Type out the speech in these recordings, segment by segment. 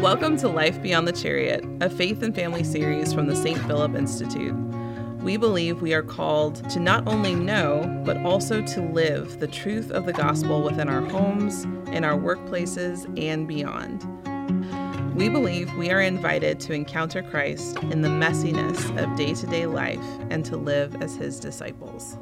Welcome to Life Beyond the Chariot, a faith and family series from the St. Philip Institute. We believe we are called to not only know, but also to live the truth of the gospel within our homes, in our workplaces, and beyond. We believe we are invited to encounter Christ in the messiness of day to day life and to live as his disciples.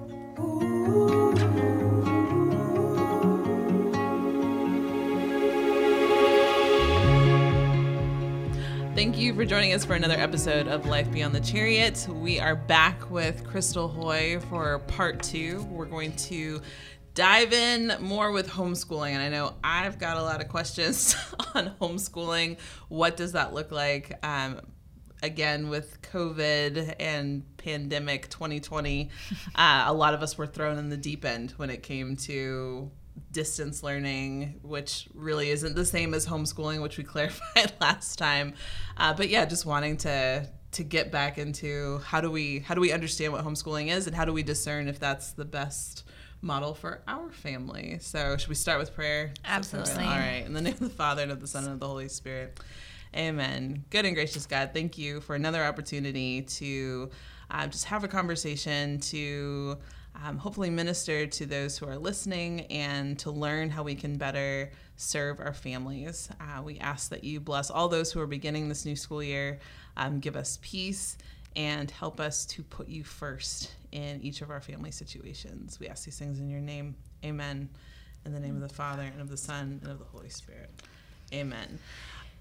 Thank you for joining us for another episode of Life Beyond the Chariot. We are back with Crystal Hoy for part two. We're going to dive in more with homeschooling. And I know I've got a lot of questions on homeschooling. What does that look like? Um, again, with COVID and pandemic 2020, uh, a lot of us were thrown in the deep end when it came to distance learning, which really isn't the same as homeschooling, which we clarified last time. Uh, but yeah, just wanting to to get back into how do we how do we understand what homeschooling is and how do we discern if that's the best model for our family. So, should we start with prayer? Absolutely. All right. In the name of the Father, and of the Son, and of the Holy Spirit. Amen. Good and gracious God, thank you for another opportunity to um, just have a conversation, to um, hopefully minister to those who are listening, and to learn how we can better serve our families. Uh, we ask that you bless all those who are beginning this new school year, um, give us peace, and help us to put you first in each of our family situations. We ask these things in your name. Amen. In the name of the Father, and of the Son, and of the Holy Spirit. Amen.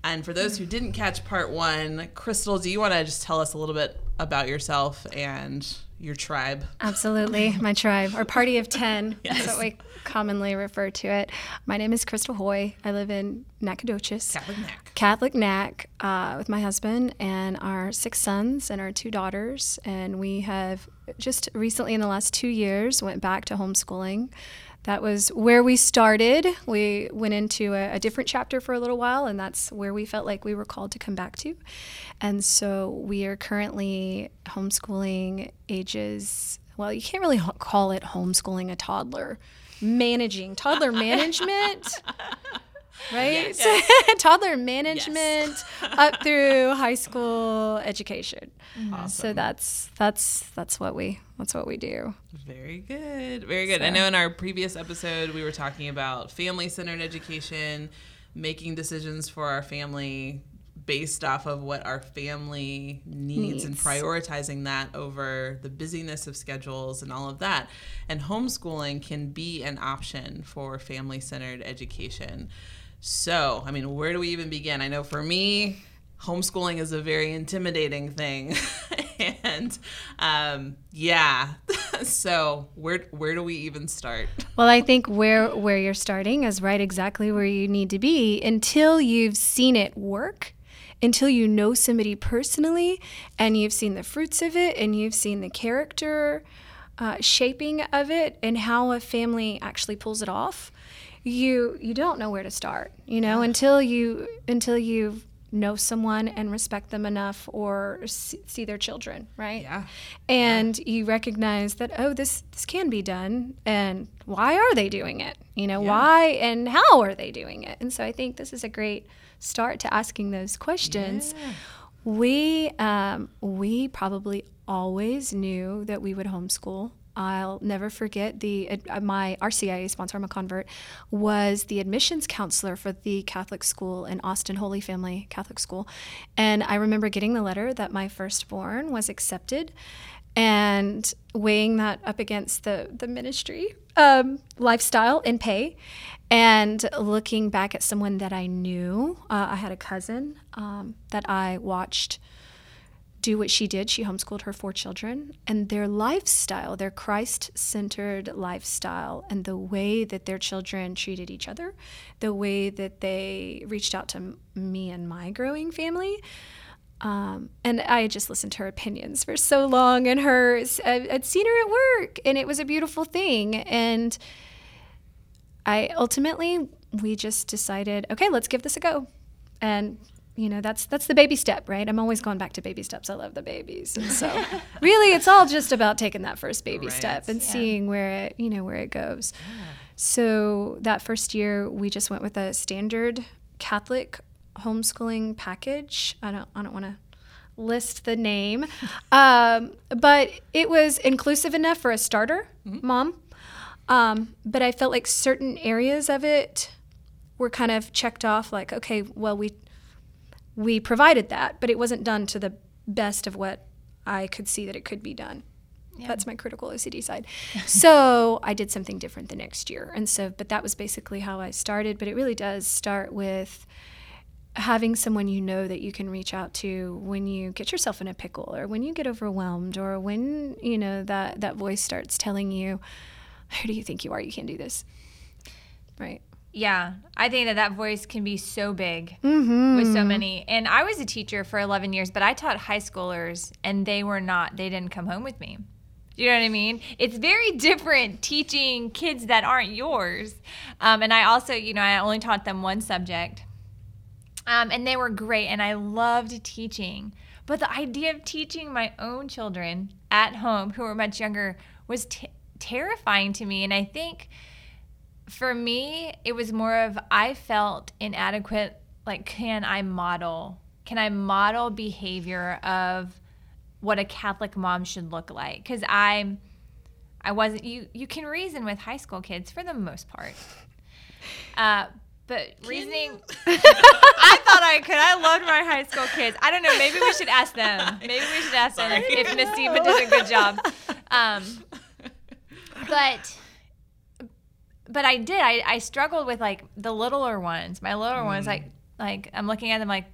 And for those who didn't catch part one, Crystal, do you want to just tell us a little bit about yourself and your tribe? Absolutely. My tribe, or party of 10. yes. That's what we commonly refer to it. My name is Crystal Hoy. I live in Nacogdoches. Catholic Nac. Catholic Nac uh, with my husband and our six sons and our two daughters. And we have just recently, in the last two years, went back to homeschooling that was where we started. We went into a, a, different chapter for a little while, and that's where we felt like we were called to come back to. And so we are currently homeschooling ages, well, you can't really ho- call it homeschooling a toddler, managing toddler management. Right? Yes. Toddler management yes. up through high school education. Mm-hmm. Awesome. So that's that's that's what we that's what we do. Very good. Very good. So. I know in our previous episode we were talking about family-centered education, making decisions for our family based off of what our family needs, needs, and prioritizing that over the busyness of schedules and all of that. And homeschooling can be an option for family centered education. So, I mean, where do we even begin? I know for me, homeschooling is a very intimidating thing. and um, yeah, so where where do we even start? Well, I think where where you're starting is right exactly where you need to be until you've seen it work until you know somebody personally and you've seen the fruits of it and you've seen the character uh, shaping of it and how a family actually pulls it off you you don't know where to start you know until you until you know someone and respect them enough or see their children right yeah and yeah. you recognize that oh this this can be done and why are they doing it you know yeah. why and how are they doing it and so i think this is a great start to asking those questions yeah. we um, we probably always knew that we would homeschool I'll never forget the uh, my RCIA sponsor, I'm a convert, was the admissions counselor for the Catholic school in Austin Holy Family Catholic School, and I remember getting the letter that my firstborn was accepted, and weighing that up against the the ministry um, lifestyle and pay, and looking back at someone that I knew. Uh, I had a cousin um, that I watched do what she did. She homeschooled her four children, and their lifestyle, their Christ centered lifestyle, and the way that their children treated each other, the way that they reached out to me and my growing family. Um, and I had just listened to her opinions for so long, and her, I'd seen her at work, and it was a beautiful thing. And I ultimately, we just decided, okay, let's give this a go. And you know that's that's the baby step right i'm always going back to baby steps i love the babies and so really it's all just about taking that first baby right. step and yeah. seeing where it you know where it goes yeah. so that first year we just went with a standard catholic homeschooling package. I don't I don't want to list the name, um, but it was inclusive enough for a starter, mm-hmm. mom. Um, but I felt like certain areas of it were kind of checked off, like okay, well we we provided that, but it wasn't done to the best of what I could see that it could be done. Yeah. That's my critical OCD side. so I did something different the next year. And so, but that was basically how I started. But it really does start with having someone you know that you can reach out to when you get yourself in a pickle or when you get overwhelmed or when, you know, that, that voice starts telling you, who do you think you are? You can't do this. Right. Yeah, I think that that voice can be so big mm-hmm. with so many. And I was a teacher for 11 years, but I taught high schoolers and they were not, they didn't come home with me. You know what I mean? It's very different teaching kids that aren't yours. Um, and I also, you know, I only taught them one subject. Um, and they were great, and I loved teaching. But the idea of teaching my own children at home who were much younger was t- terrifying to me. And I think for me, it was more of I felt inadequate. Like, can I model? Can I model behavior of what a Catholic mom should look like? Because I, I wasn't. You you can reason with high school kids for the most part. Uh, but reasoning, I thought I could. I loved my high school kids. I don't know. Maybe we should ask them. Maybe we should ask them if Miss Diva does a good job. Um, but but I did. I, I struggled with like the littler ones. My littler mm. ones, like like I'm looking at them like,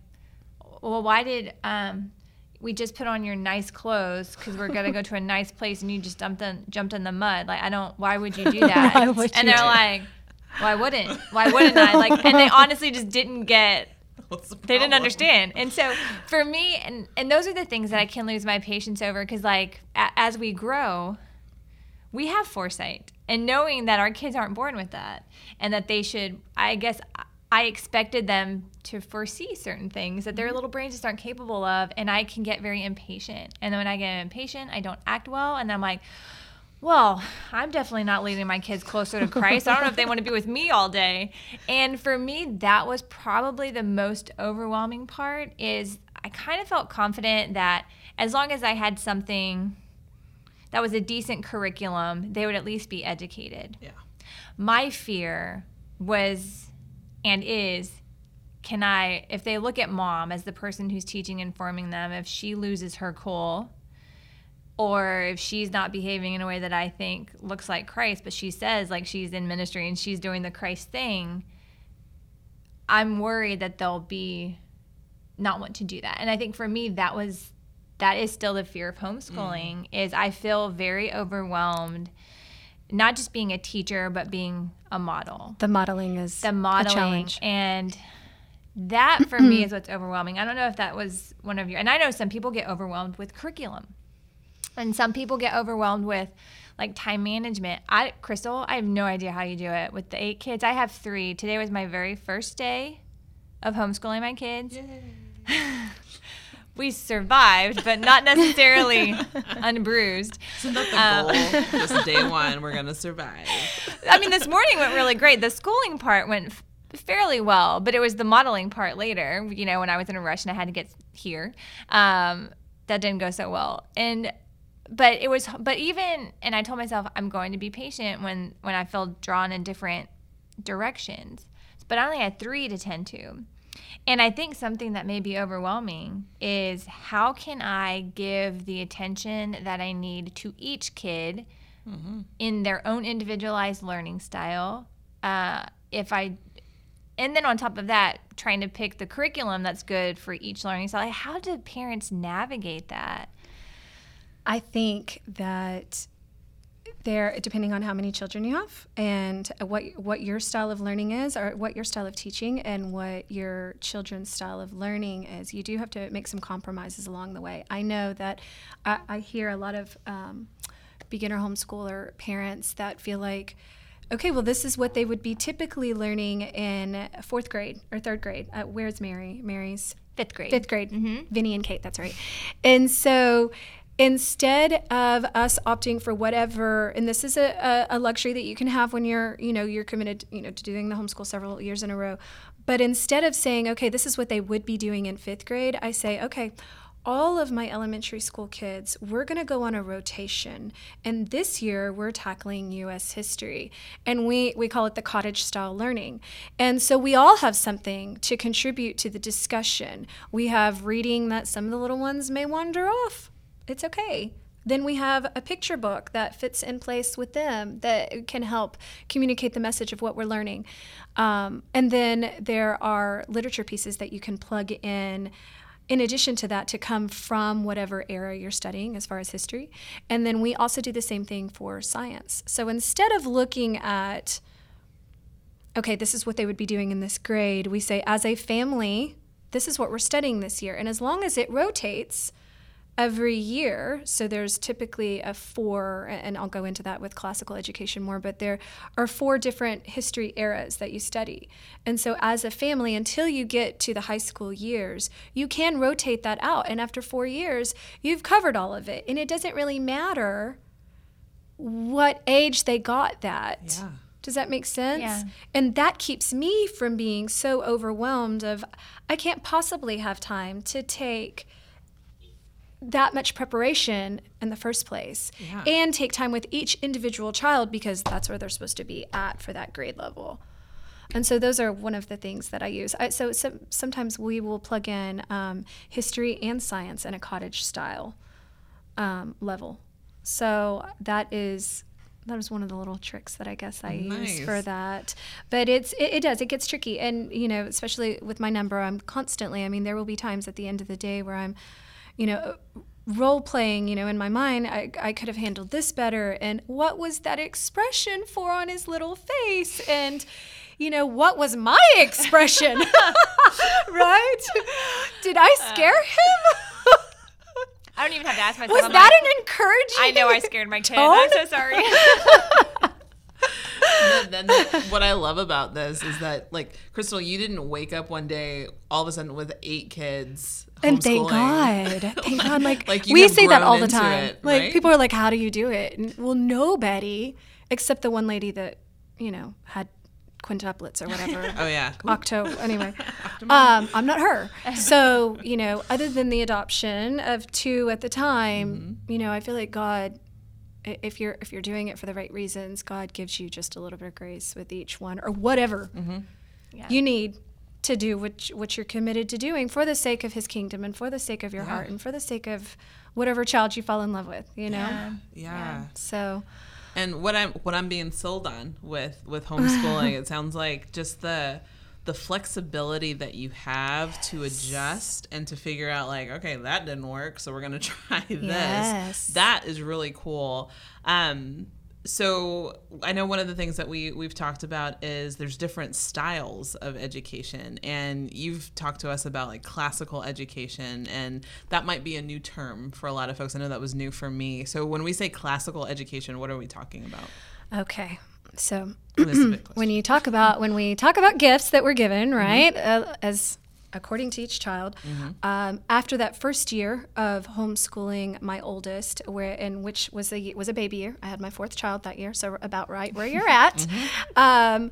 well, why did um we just put on your nice clothes because we're gonna go to a nice place and you just dumped in jumped in the mud? Like I don't. Why would you do that? and they're do? like, why wouldn't? Why wouldn't I? Like, and they honestly just didn't get. The they didn't understand, and so for me, and and those are the things that I can lose my patience over because like a, as we grow, we have foresight and knowing that our kids aren't born with that and that they should i guess i expected them to foresee certain things that their mm-hmm. little brains just aren't capable of and i can get very impatient and then when i get impatient i don't act well and i'm like well, I'm definitely not leading my kids closer to Christ. I don't know if they want to be with me all day. And for me, that was probably the most overwhelming part is I kind of felt confident that as long as I had something that was a decent curriculum, they would at least be educated. Yeah. My fear was and is can I, if they look at mom as the person who's teaching and forming them, if she loses her cool, or if she's not behaving in a way that I think looks like Christ, but she says like she's in ministry and she's doing the Christ thing, I'm worried that they'll be not want to do that. And I think for me, that was that is still the fear of homeschooling mm. is I feel very overwhelmed not just being a teacher but being a model. The modeling is the modeling and that for me is what's overwhelming. I don't know if that was one of your and I know some people get overwhelmed with curriculum. And some people get overwhelmed with like time management. I Crystal, I have no idea how you do it with the eight kids. I have 3. Today was my very first day of homeschooling my kids. we survived, but not necessarily unbruised. Isn't that the goal? Um, Just day one, we're gonna survive. I mean, this morning went really great. The schooling part went f- fairly well, but it was the modeling part later. You know, when I was in a rush and I had to get here, um, that didn't go so well. And but it was, but even, and I told myself I'm going to be patient when when I feel drawn in different directions. But I only had three to tend to. And I think something that may be overwhelming is how can I give the attention that I need to each kid mm-hmm. in their own individualized learning style? Uh, if I, and then on top of that, trying to pick the curriculum that's good for each learning style. How do parents navigate that? I think that there depending on how many children you have and what what your style of learning is or what your style of teaching and what your children's style of learning is. You do have to make some compromises along the way. I know that i, I hear a lot of um, beginner homeschooler parents that feel like okay well this is what they would be typically learning in fourth grade or third grade. Uh, where's mary? Mary's fifth grade. fifth grade. Mm-hmm. vinny and kate that's right. And so instead of us opting for whatever and this is a, a, luxury that you can have when you're you know you're committed you know to doing the homeschool several years in a row But instead of saying, okay, this is what they would be doing in fifth grade, I say, okay, all of my elementary school kids, we're going to go on a rotation. And this year we're tackling US history. And we, we call it the cottage style learning. And so we all have something to contribute to the discussion. We have reading that some of the little ones may wander off. It's okay. Then we have a picture book that fits in place with them that can help communicate the message of what we're learning. Um, and then there are literature pieces that you can plug in in addition to that, to come from whatever era you're studying as far as history. And then we also do the same thing for science. So instead of looking at, okay, this is what they would be doing in this grade, we say, as a family, this is what we're studying this year. And as long as it rotates, every year. So there's typically a four, and I'll go into that with classical education more, but there are four different history eras that you study. And so as a family, until you get to the high school years, you can rotate that out. And after four years, you've covered all of it. And it doesn't really matter what age they got that. Yeah. Does that make sense? Yeah. And that keeps me from being so overwhelmed of I can't possibly have time to take that much preparation in the first place Yeah. and take time with each individual child because that's where they're supposed to be at for that grade level. And so those are one of the things that I use. I, so some, sometimes we will plug in um, history and science in a cottage style um, level. So that is that is one of the little tricks that I guess I use for that. But it's it, it does it gets tricky, and you know especially with my number, I'm constantly. I mean, there will be times at the end of the day where I'm, you know. Role playing, you know, in my mind, I, I could have handled this better. And what was that expression for on his little face? And, you know, what was my expression? right? Did I uh. scare him? I don't even have to ask myself. Was I'm that like, an encouraging? I know I scared my kid. tone? I'm so sorry. then, then what I love about this is that, like, Crystal, you didn't wake up one day all of a sudden with eight kids. And thank. God. Thank God. Like, Like, we say that all the time. it, like right? people are like, How do you do it? And, well, nobody except the one lady that, you know, had quintuplets or whatever. Oh yeah. Octo anyway. Um, I'm not her. So, you know, other than the adoption of two at the time, Mm-hmm. you know, I feel like God if you're if you're doing it for the right reasons, God gives you just a little bit of grace with each one or whatever Mm-hmm. Yeah. you need to do what what you're committed to doing for the sake of his kingdom and for the sake of your Yeah. heart and for the sake of whatever child you fall in love with, you know? Yeah. Yeah. So, And what I'm what I'm being sold on with with homeschooling, it sounds like just the the flexibility that you have to adjust and to figure out like, okay, that didn't work, so we're gonna try this. Yes. That is really cool. Um, so I know one of the things that we we've talked about is there's different styles of education, and you've talked to us about like classical education, and that might be a new term for a lot of folks. I know that was new for me. So when we say classical education, what are we talking about? okay. So, This is a big question. when you talk about when we talk about gifts that were given, Mm-hmm. right? Uh, as according to each child, um, after that first year of homeschooling my oldest, where in which was a was a baby year, I had my fourth child that year, so about right where you're at. Mm-hmm. Um,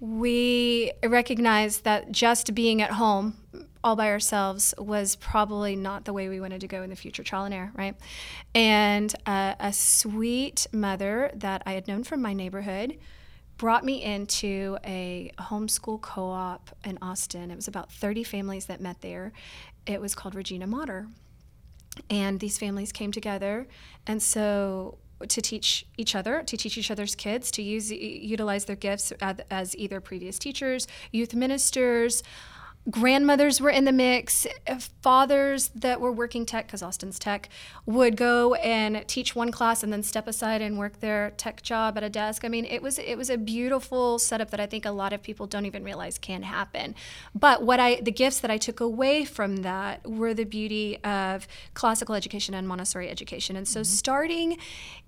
we recognized that just being at home all by ourselves was probably not the way we wanted to go in the future trial and error right? And uh, a sweet mother that i had known from my neighborhood brought me into a homeschool co-op in austin. It was about 30 families that met there. It was called regina mater. And these families came together and so to teach each other to teach each other's kids to use utilize their gifts as, as either previous teachers youth ministers grandmothers were in the mix fathers that were working tech because austin's tech would go and teach one class and then step aside and work their tech job at a desk. I mean it was it was a beautiful setup that i think a lot of people don't even realize can happen. But what i the gifts that i took away from that were the beauty of classical education and montessori education. And so mm-hmm. starting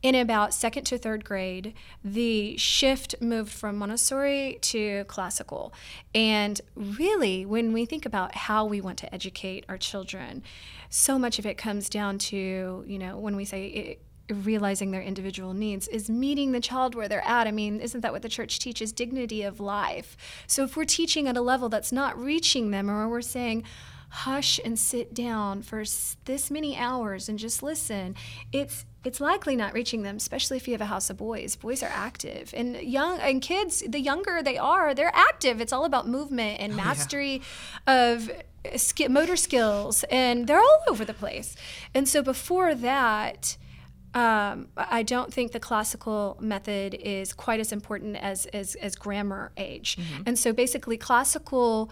in about second to third grade the shift moved from montessori to classical. And really when we think about how we want to educate our children so much of it comes down to you know when we say it, realizing their individual needs is meeting the child where they're at. I mean, isn't that what the church teaches? Dignity of life. So if we're teaching at a level that's not reaching them, or we're saying, hush and sit down for this many hours and just listen, it's it's likely not reaching them, especially if you have a house of boys. Boys are active, and young and kids. The younger they are, they're active. It's all about movement and mastery oh, yeah. of sk- motor skills, and they're all over the place. And so before that, um, I don't think the classical method is quite as important as as, as grammar age. Mm-hmm. And so basically, classical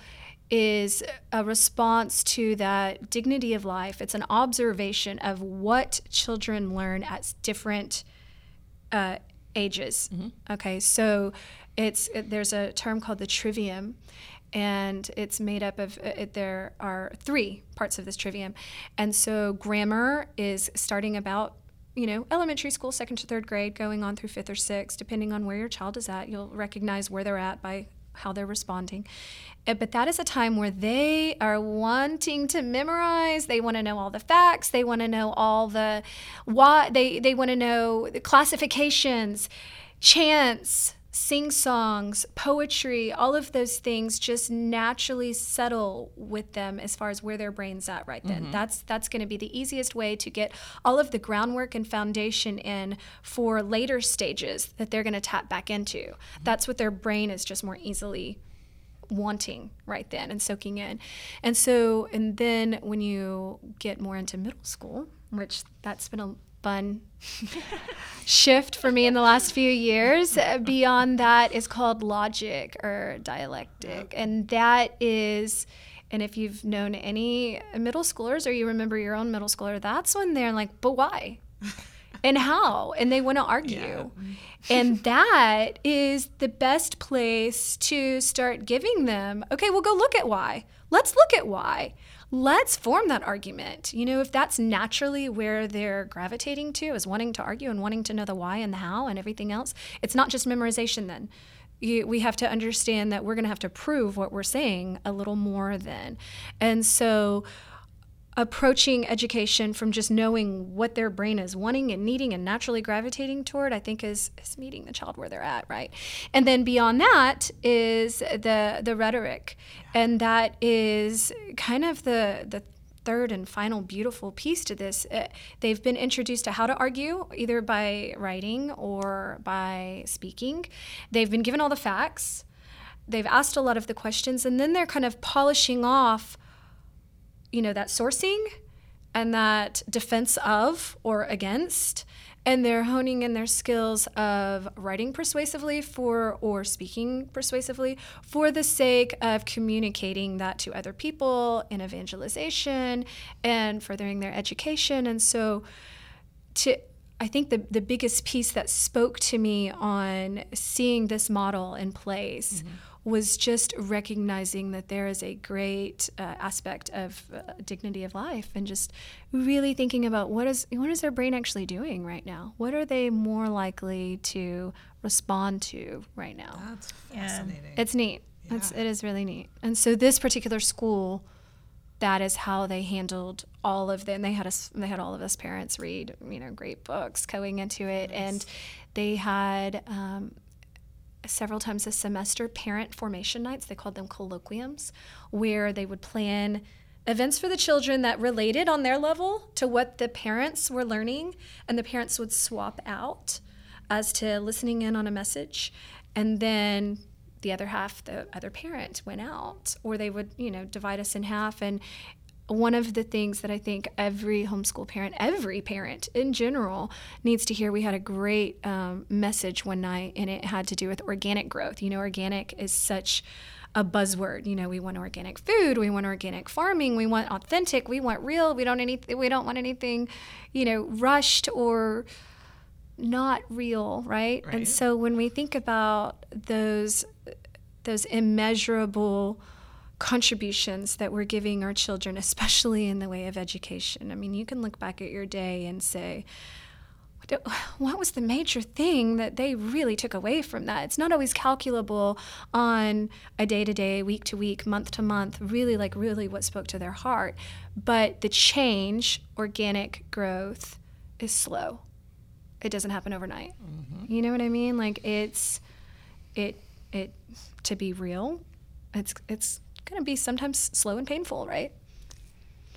is a response to that dignity of life. It's an observation of what children learn at different uh, ages. Mm-hmm. Okay, so it's it, there's a term called the trivium, and it's made up of uh, it, there are three parts of this trivium, and so grammar is starting about you know, elementary school, second to third grade, going on through fifth or sixth, depending on where your child is at. You'll recognize where they're at by how they're responding. Eh, but that is a time where they are wanting to memorize. They want to know all the facts. They want to know all the why. They they want to know the classifications, chants, sing songs, poetry, all of those things just naturally settle with them as far as where their brain's at right then. Mm-hmm. That's that's going to be the easiest way to get all of the groundwork and foundation in for later stages that they're going to tap back into. Mm-hmm. That's what their brain is just more easily wanting right then and soaking in. And so and then when you get more into middle school, which that's been a fun shift for me in the last few years. Uh, beyond that is called logic or dialectic. And that is, and if you've known any middle schoolers or you remember your own middle schooler, that's when they're like, but why? and how? And they want to argue. Yeah. and that is the best place to start giving them, okay, well, go look at why. Let's look at why let's form that argument. You know, if that's naturally where they're gravitating to, is wanting to argue and wanting to know the why and the how and everything else, it's not just memorization then. You, we have to understand that we're going to have to prove what we're saying a little more then. And so, approaching education from just knowing what their brain is wanting and needing and naturally gravitating toward, I think is, is meeting the child where they're at, right? And then beyond that is the the rhetoric. And that is kind of the the third and final beautiful piece to this. Uh, they've been introduced to how to argue, either by writing or by speaking. They've been given all the facts. They've asked a lot of the questions, and then they're kind of polishing off you know, that sourcing and that defense of or against and they're honing in their skills of writing persuasively for or speaking persuasively for the sake of communicating that to other people in evangelization and furthering their education. And so to I think the, the biggest piece that spoke to me on seeing this model in place mm-hmm was just recognizing that there is a great uh, aspect of uh, dignity of life and just really thinking about what is what is their brain actually doing right now what are they more likely to respond to right now that's fascinating yeah. it's neat yeah. it's, it is really neat and so this particular school that is how they handled all of them. They had us, they had all of us parents read, you know, great books going into it, nice. and they had um, several times a semester parent formation nights. They called them colloquiums, where they would plan events for the children that related on their level to what the parents were learning, and the parents would swap out as to listening in on a message. And then the other half, the other parent went out, or they would, you know, divide us in half. And one of the things that I think every homeschool parent, every parent in general, needs to hear. We had a great um, message one night, and it had to do with organic growth. You know, organic is such a buzzword. You know, we want organic food, we want organic farming, we want authentic, we want real. We don't any, we don't want anything, you know, rushed or not real, right? right? And so when we think about those those immeasurable contributions that we're giving our children, especially in the way of education. I mean, you can look back at your day and say, what was the major thing that they really took away from that? It's not always calculable on a day to day, week to week, month to month, really like really what spoke to their heart. But the change, organic growth, is slow. it doesn't happen overnight. Mm-hmm. You know what I mean? Like it's it it to be real, it's it's gonna be sometimes slow and painful, right?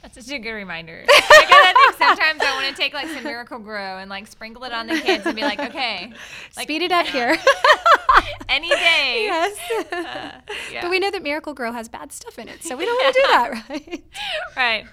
That's such a good reminder. Because I think sometimes I want to take like some Miracle-Gro and like sprinkle it on the kids and be like, okay, like Speed it up here. any day. yes. Uh, yeah. But we know that Miracle-Gro has bad stuff in it, so we don't want to do that, right?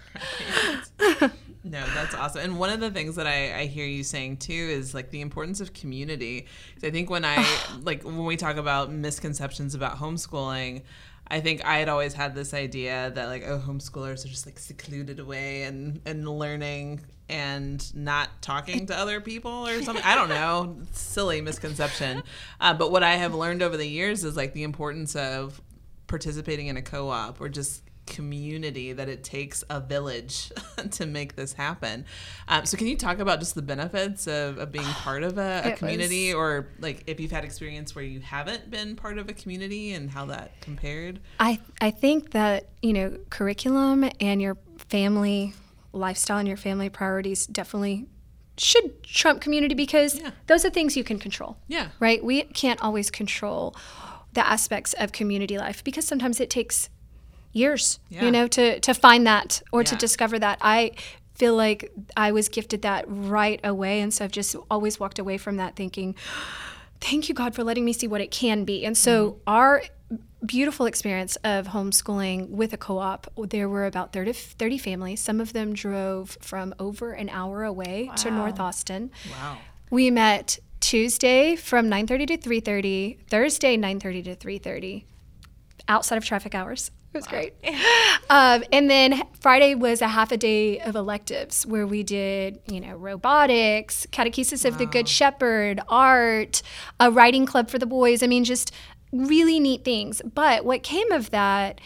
right. No, that's awesome. And one of the things that I, I hear you saying too is like the importance of community. I think when I like when we talk about misconceptions about homeschooling, I think I had always had this idea that like oh homeschoolers are just like secluded away and and learning and not talking to other people or something. I don't know, silly misconception. Uh, but what I have learned over the years is like the importance of participating in a co-op or just community that it takes a village to make this happen um, so can you talk about just the benefits of, of being part of a, a It community or like if you've had experience where you haven't been part of a community and how that compared I I think that you know curriculum and your family lifestyle and your family priorities definitely should trump community because Yeah. those are things you can control. yeah Right? We can't always control the aspects of community life because sometimes it takes years, Yeah. you know, to to find that or to discover that. I feel like I was gifted that right away and so I've just always walked away from that thinking thank you God for letting me see what it can be. And so mm-hmm. our beautiful experience of homeschooling with a co-op, there were about 30, 30 families. Some of them drove from over an hour away to North Austin. wow We met Tuesday from 9:30 to 3:30, Thursday 9:30 to 3:30, outside of traffic hours. It was great. Um, and then Friday was a half a day of electives where we did, you know, robotics, catechesis of the Good Shepherd, art, a writing club for the boys. I mean, just really neat things. But what came of that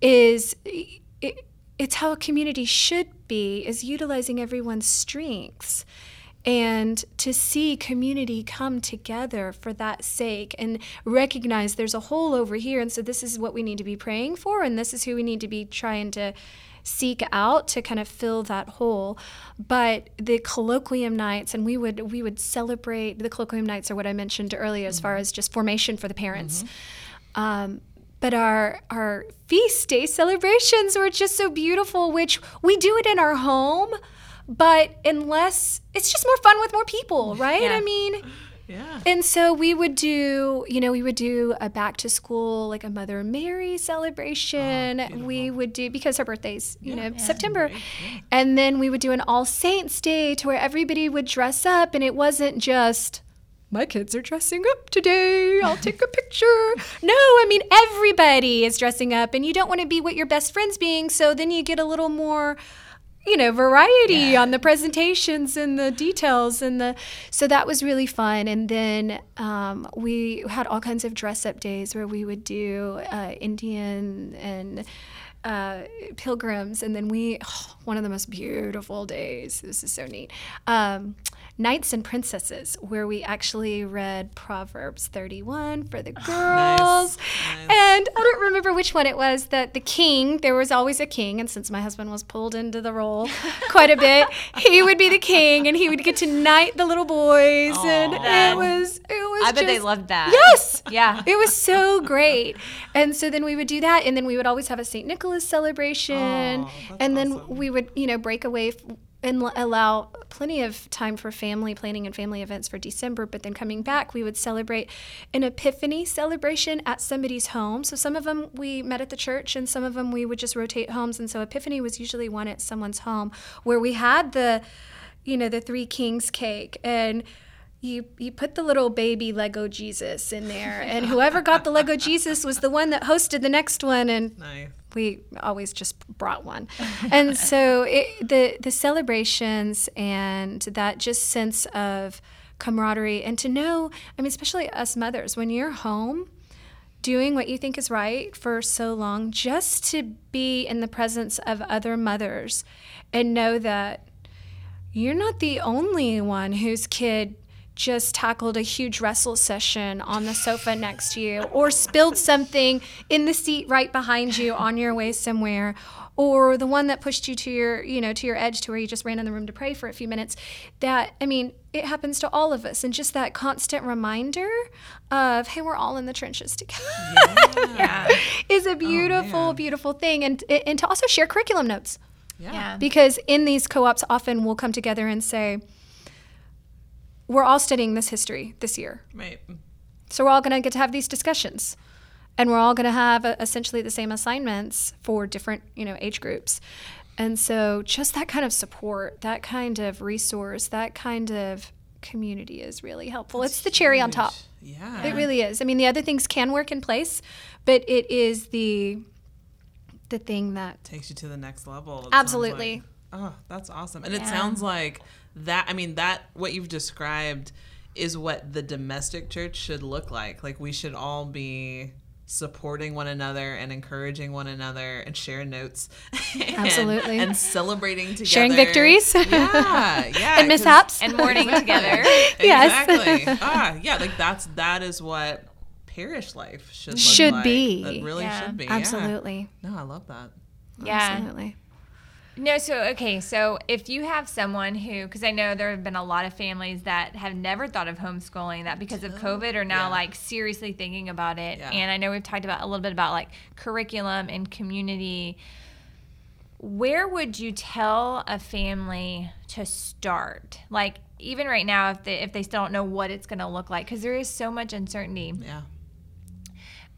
is it, it's how a community should be is utilizing everyone's strengths and to see community come together for that sake and recognize there's a hole over here. And so this is what we need to be praying for and this is who we need to be trying to seek out to kind of fill that hole. But the colloquium nights and we would we would celebrate the colloquium nights are what i mentioned earlier as far as just formation for the parents. Um, but our our feast day celebrations were just so beautiful which we do it in our home but unless it's just more fun with more people right Yeah. i mean yeah and so we would do you know we would do a back to school like a mother mary celebration ah, we would do because her birthday's you know september and then we would do an all saints day to where everybody would dress up and it wasn't just my kids are dressing up today. I'll take a picture. No, I mean, everybody is dressing up, and you don't want to be what your best friend's being. So then you get a little more, you know, variety on the presentations and the details. And the so that was really fun. And then um, we had all kinds of dress up days where we would do uh, Indian and uh, pilgrims, and then we one of the most beautiful days. This is so neat. Um, Knights and Princesses, where we actually read Proverbs 31 for the girls. Nice, nice. And I don't remember which one it was that the king, there was always a king, and since my husband was pulled into the role quite a bit, he would be the king and he would get to knight the little boys. And it was, it was I bet they loved that. Yes. Yeah. It was so great. And so then we would do that. And then we would always have a St. Nicholas celebration. That's and then awesome. we would, you know, break away and allow plenty of time for family planning and family events for December. But then coming back, we would celebrate an Epiphany celebration at somebody's home. So some of them we met at the church, and some of them we would just rotate homes. And so Epiphany was usually one at someone's home where we had the, you know, the Three Kings cake and you you put the little baby Lego Jesus in there, and whoever got the Lego Jesus was the one that hosted the next one, and nice we always just brought one. And so it, the the celebrations and that just sense of camaraderie, and to know, I mean, especially us mothers, when you're home doing what you think is right for so long, just to be in the presence of other mothers and know that you're not the only one whose kid just tackled a huge wrestle session on the sofa next to you or spilled something in the seat right behind you on your way somewhere or the one that pushed you to your you know to your edge to where you just ran in the room to pray for a few minutes that i mean it happens to all of us and just that constant reminder of hey we're all in the trenches together Yeah. is a oh, beautiful man. beautiful thing and and to also share curriculum notes Yeah. Yeah. because in these co-ops often we'll come together and say we're all studying this history this year Right. so we're all going to get to have these discussions and we're all going to have uh, essentially the same assignments for different you know age groups and so just that kind of support that kind of resource that kind of community is really helpful it's the cherry on top Yeah. it really is i mean the other things can work in place but it is the the thing that takes you to the next level. Absolutely. like. Oh, that's awesome. And it sounds like that I mean that what you've described is what the domestic church should look like. Like we should all be supporting one another and encouraging one another and sharing notes. and- Absolutely. And, celebrating together. Sharing victories. Yeah. Yeah. and 'cause- mishaps And mourning together. Yes. Exactly. ah, yeah, like that's that is what parish life should look Should like. be. That really Yeah. should be. yeah. absolutely No, I love that. Yeah. absolutely No, so okay, so if you have someone who, because I know there have been a lot of families that have never thought of homeschooling, that because of COVID are now Yeah. like seriously thinking about it. Yeah. And I know we've talked about a little bit about like curriculum and community. Where would you tell a family to start? Like even right now, if they if they still don't know what it's going to look like, because there is so much uncertainty. Yeah.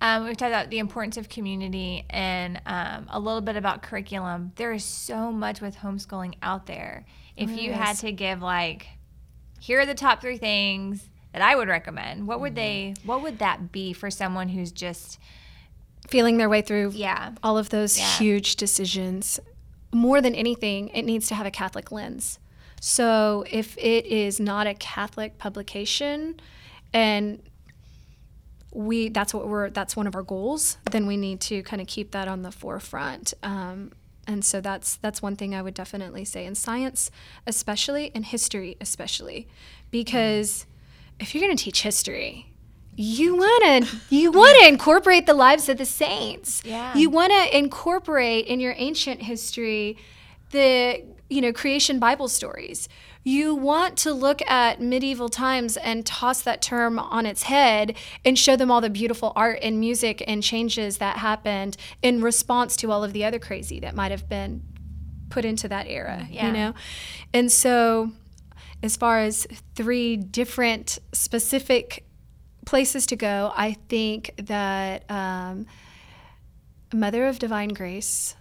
Um, we've talked about the importance of community and um, a little bit about curriculum. There is so much with homeschooling out there. If you had to give like, here are the top three things that I would recommend. What would they? What would that be for someone who's just feeling their way through yeah all of those Yeah. huge decisions. More than anything, it needs to have a Catholic lens. So if it is not a Catholic publication and we that's what we're that's one of our goals then we need to kind of keep that on the forefront. Um, and so that's that's one thing i would definitely say in science especially in history especially. Because if you're going to teach history you want to you want to incorporate the lives of the saints. Yeah. you want to incorporate in your ancient history the you know creation bible stories you want to look at medieval times and toss that term on its head and show them all the beautiful art and music and changes that happened in response to all of the other crazy that might have been put into that era Yeah. you know and so as far as three different specific places to go i think that um, Mother of Divine Grace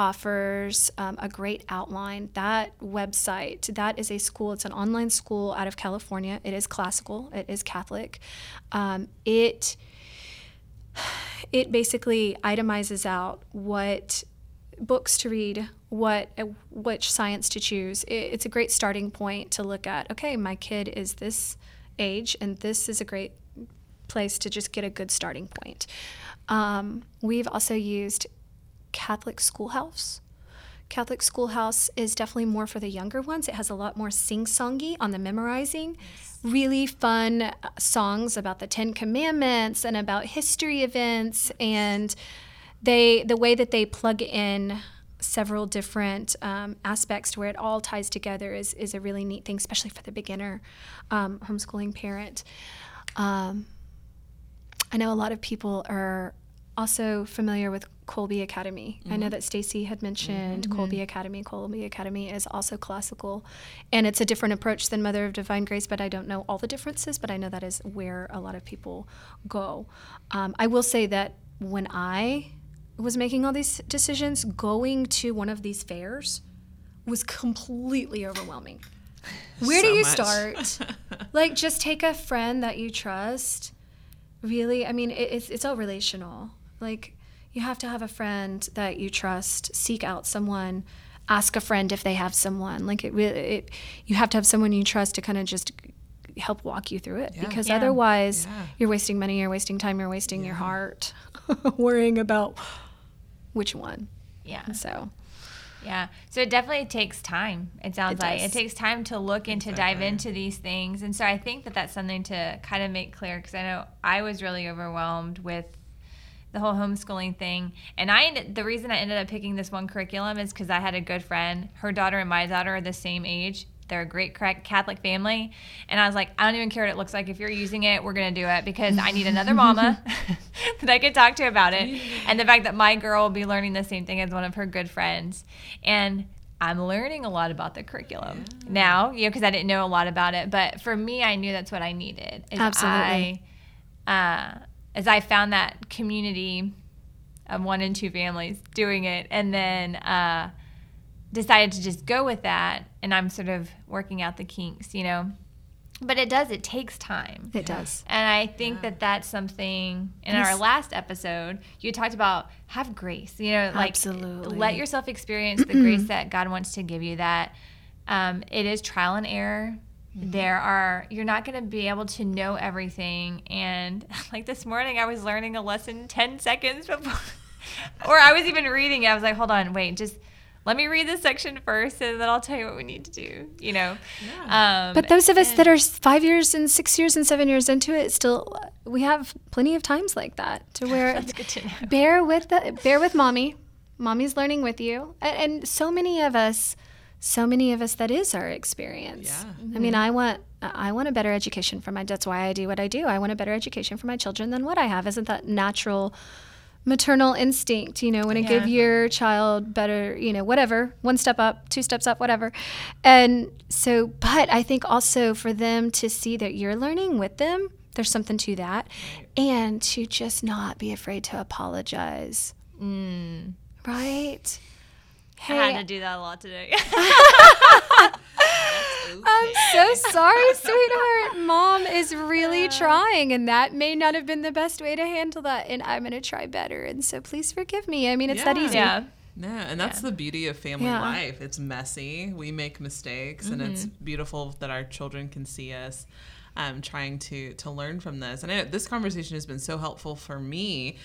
offers um, a great outline. That website, that is a school, it's an online school out of California. It is classical, it is Catholic. Um, it it basically itemizes out what books to read, what uh, which science to choose. It, it's a great starting point to look at. Okay, my kid is this age, and this is a great place to just get a good starting point. Um, we've also used Catholic Schoolhouse. Catholic Schoolhouse is definitely more for the younger ones. It has a lot more sing songy on the memorizing. Really fun uh, songs about the Ten Commandments and about history events, and they the way that they plug in several different um, aspects to where it all ties together is is a really neat thing, especially for the beginner um, homeschooling parent. Um, I know a lot of people are also familiar with Kolbe Academy. I know that Stacy had mentioned Kolbe Academy. Kolbe Academy is also classical, and it's a different approach than Mother of Divine Grace. But I don't know all the differences. But I know that is where a lot of people go. Um, I will say that when I was making all these decisions, going to one of these fairs was completely overwhelming. Where do you much. start? like, just take a friend that you trust. Really, I mean, it, it's it's all relational. Like, you have to have a friend that you trust. Seek out someone. Ask a friend if they have someone. Like, it it, you have to have someone you trust to kind of just help walk you through it. Yeah. Because Yeah. otherwise, Yeah. you're wasting money. You're wasting time. You're wasting your heart, worrying about which one. yeah And so, Yeah. So it definitely takes time. It sounds It like does. it takes time to look and to dive into these things. And so I think that that's something to kind of make clear because I know I was really overwhelmed with the whole homeschooling thing. And I ended, the reason I ended up picking this one curriculum is because I had a good friend. Her daughter and my daughter are the same age. They're a great Catholic family. And I was like, I don't even care what it looks like. If you're using it, we're going to do it because I need another mama that I can talk to about it. And the fact that my girl will be learning the same thing as one of her good friends. And I'm learning a lot about the curriculum now, you know, because I didn't know a lot about it. But for me, I knew that's what I needed. Absolutely. I, uh, as I found that community of one and two families doing it, and then uh, decided to just go with that. And I'm sort of working out the kinks, you know. But it does, it takes time. It does. And I think that that's something in our last episode, you talked about have grace, you know, like Absolutely. let yourself experience the grace that God wants to give you that um, it is trial and error. There are, you're not going to be able to know everything. And like this morning, I was learning a lesson 10 seconds before, or I was even reading it. I was like, hold on, wait, just let me read this section first and then I'll tell you what we need to do, you know? Um, But those of us that are five years and six years and seven years into it, still, we have plenty of times like that to where That's good to know. bear with the bear with mommy. Mommy's learning with you, and, and so many of us, so many of us, that is our experience. Yeah. Mm-hmm. I mean, I want I want a better education for my. That's why I do what I do. I want a better education for my children than what I have. Isn't that natural? maternal instinct you know want to give your child better you know whatever one step up two steps up whatever and so but i think also for them to see that you're learning with them there's something to that and to just not be afraid to apologize mm. right I had to do that a lot today. I'm so sorry, sweetheart. Mom is really trying, and that may not have been the best way to handle that. And I'm going to try better. And so please forgive me. I mean, it's that easy. yeah. Yeah, and that's the beauty of family Yeah. life. It's messy. We make mistakes, and it's mm-hmm. beautiful that our children can see us um, trying to to learn from this. And I know this conversation has been so helpful for me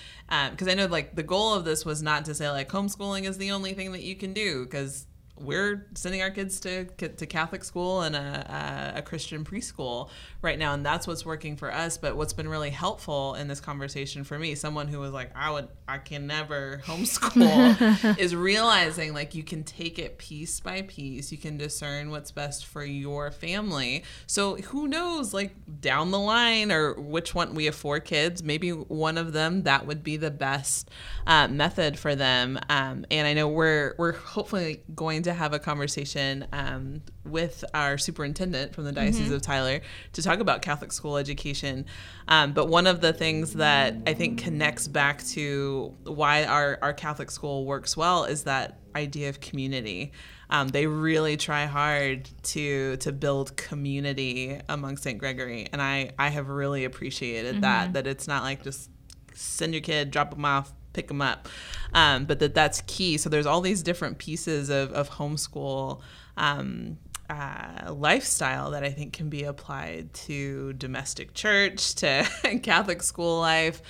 because I know like the goal of this was not to say like homeschooling is the only thing that you can do because we're sending our kids to to Catholic school and a, a, a Christian preschool right now, and that's what's working for us. But what's been really helpful in this conversation for me, someone who was like, I would, I can never homeschool, is realizing like you can take it piece by piece. You can discern what's best for your family. So who knows, like down the line, or which one we have four kids, maybe one of them that would be the best uh, method for them. Um, and I know we're we're hopefully going to have a conversation um, with our superintendent from the Diocese of Tyler to talk about Catholic school education. Um, but one of the things that I think connects back to why our, our Catholic school works well is that idea of community. Um, they really try hard to to build community among St. Gregory, and I I have really appreciated that that it's not like just send your kid, drop them off, pick them up. Um, but that that's key. So there's all these different pieces of, of homeschool um, uh, lifestyle that I think can be applied to domestic church, to Catholic school life.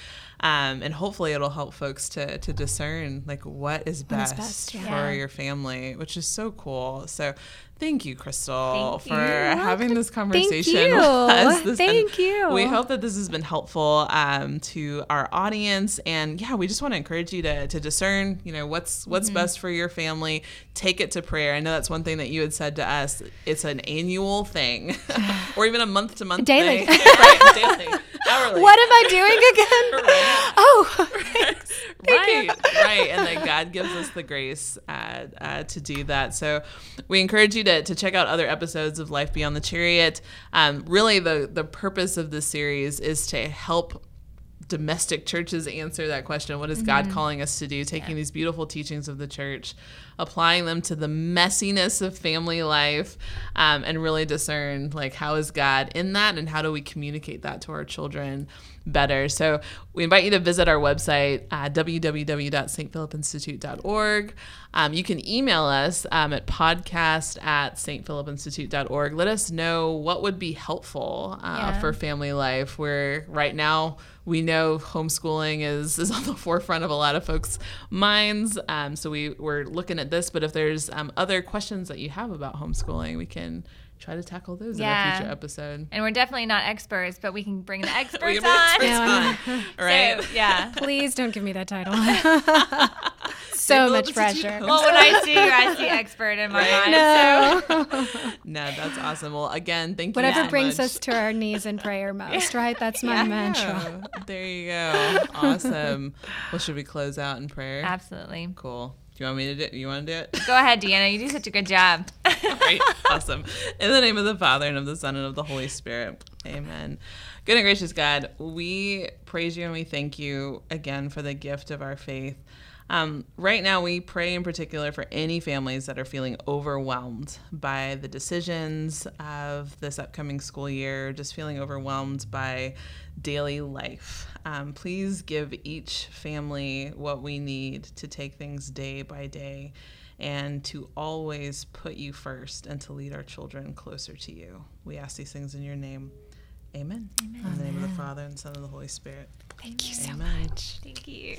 Um, and hopefully it'll help folks to, to discern like what is is best, best, yeah. for Yeah. your family, which is so cool. So thank you, Crystal, Thank for you. Having this conversation you. with us. This- Thank you. We hope that this has been helpful um, to our audience, and yeah, we just want to encourage you to, to discern, you know, what's what's Mm-hmm. best for your family. Take it to prayer. I know that's one thing that you had said to us. It's an annual thing, or even a month to month Daily. thing. right, daily, hourly. What am I doing again? Oh, right, right, and that God gives us the grace uh, uh, to do that. So we encourage you to, to check out other episodes of Life Beyond the Chariot. Um, really, the the purpose of this series is to help domestic churches answer that question. What is god calling us to do? Taking these beautiful teachings of the church applying them to the messiness of family life um, and really discern like how is god in that and how do we communicate that to our children better. So we invite you to visit our website, uh, www.stphilipinstitute.org. Um, you can email us um, at podcast at stphilipinstitute.org. Let us know what would be helpful uh, Yeah. for family life. Where right now we know homeschooling is, is on the forefront of a lot of folks' minds. Um, so we, we're looking at this, but if there's um, other questions that you have about homeschooling, we can try to tackle those in a future episode. And we're definitely not experts, but we can bring the experts We on. can bring Yeah. experts on, right? So, yeah. Please don't give me that title. so much pressure. too Well, when I see you, I see expert in my Right. mind. So. No. No, that's awesome. Well, again, thank you. Whatever so brings much. us to our knees in prayer most, right? That's my mantra. There you go. Awesome. Well, should we close out in prayer? Absolutely. Cool. Do you want me to do it? You want to do it? Go ahead, Deanna. You do such a good job. Great. Awesome. In the name of the Father and of the Son and of the Holy Spirit. Amen. Good and gracious God, we praise you and we thank you again for the gift of our faith. Um, right now, we pray in particular for any families that are feeling overwhelmed by the decisions of this upcoming school year, just feeling overwhelmed by daily life. Um, please give each family what we need to take things day by day and to always put you first and to lead our children closer to you. We ask these things in your name. Amen. Amen. In the name of the Father and Son and the Holy Spirit. Thank you so Amen. much. Thank you.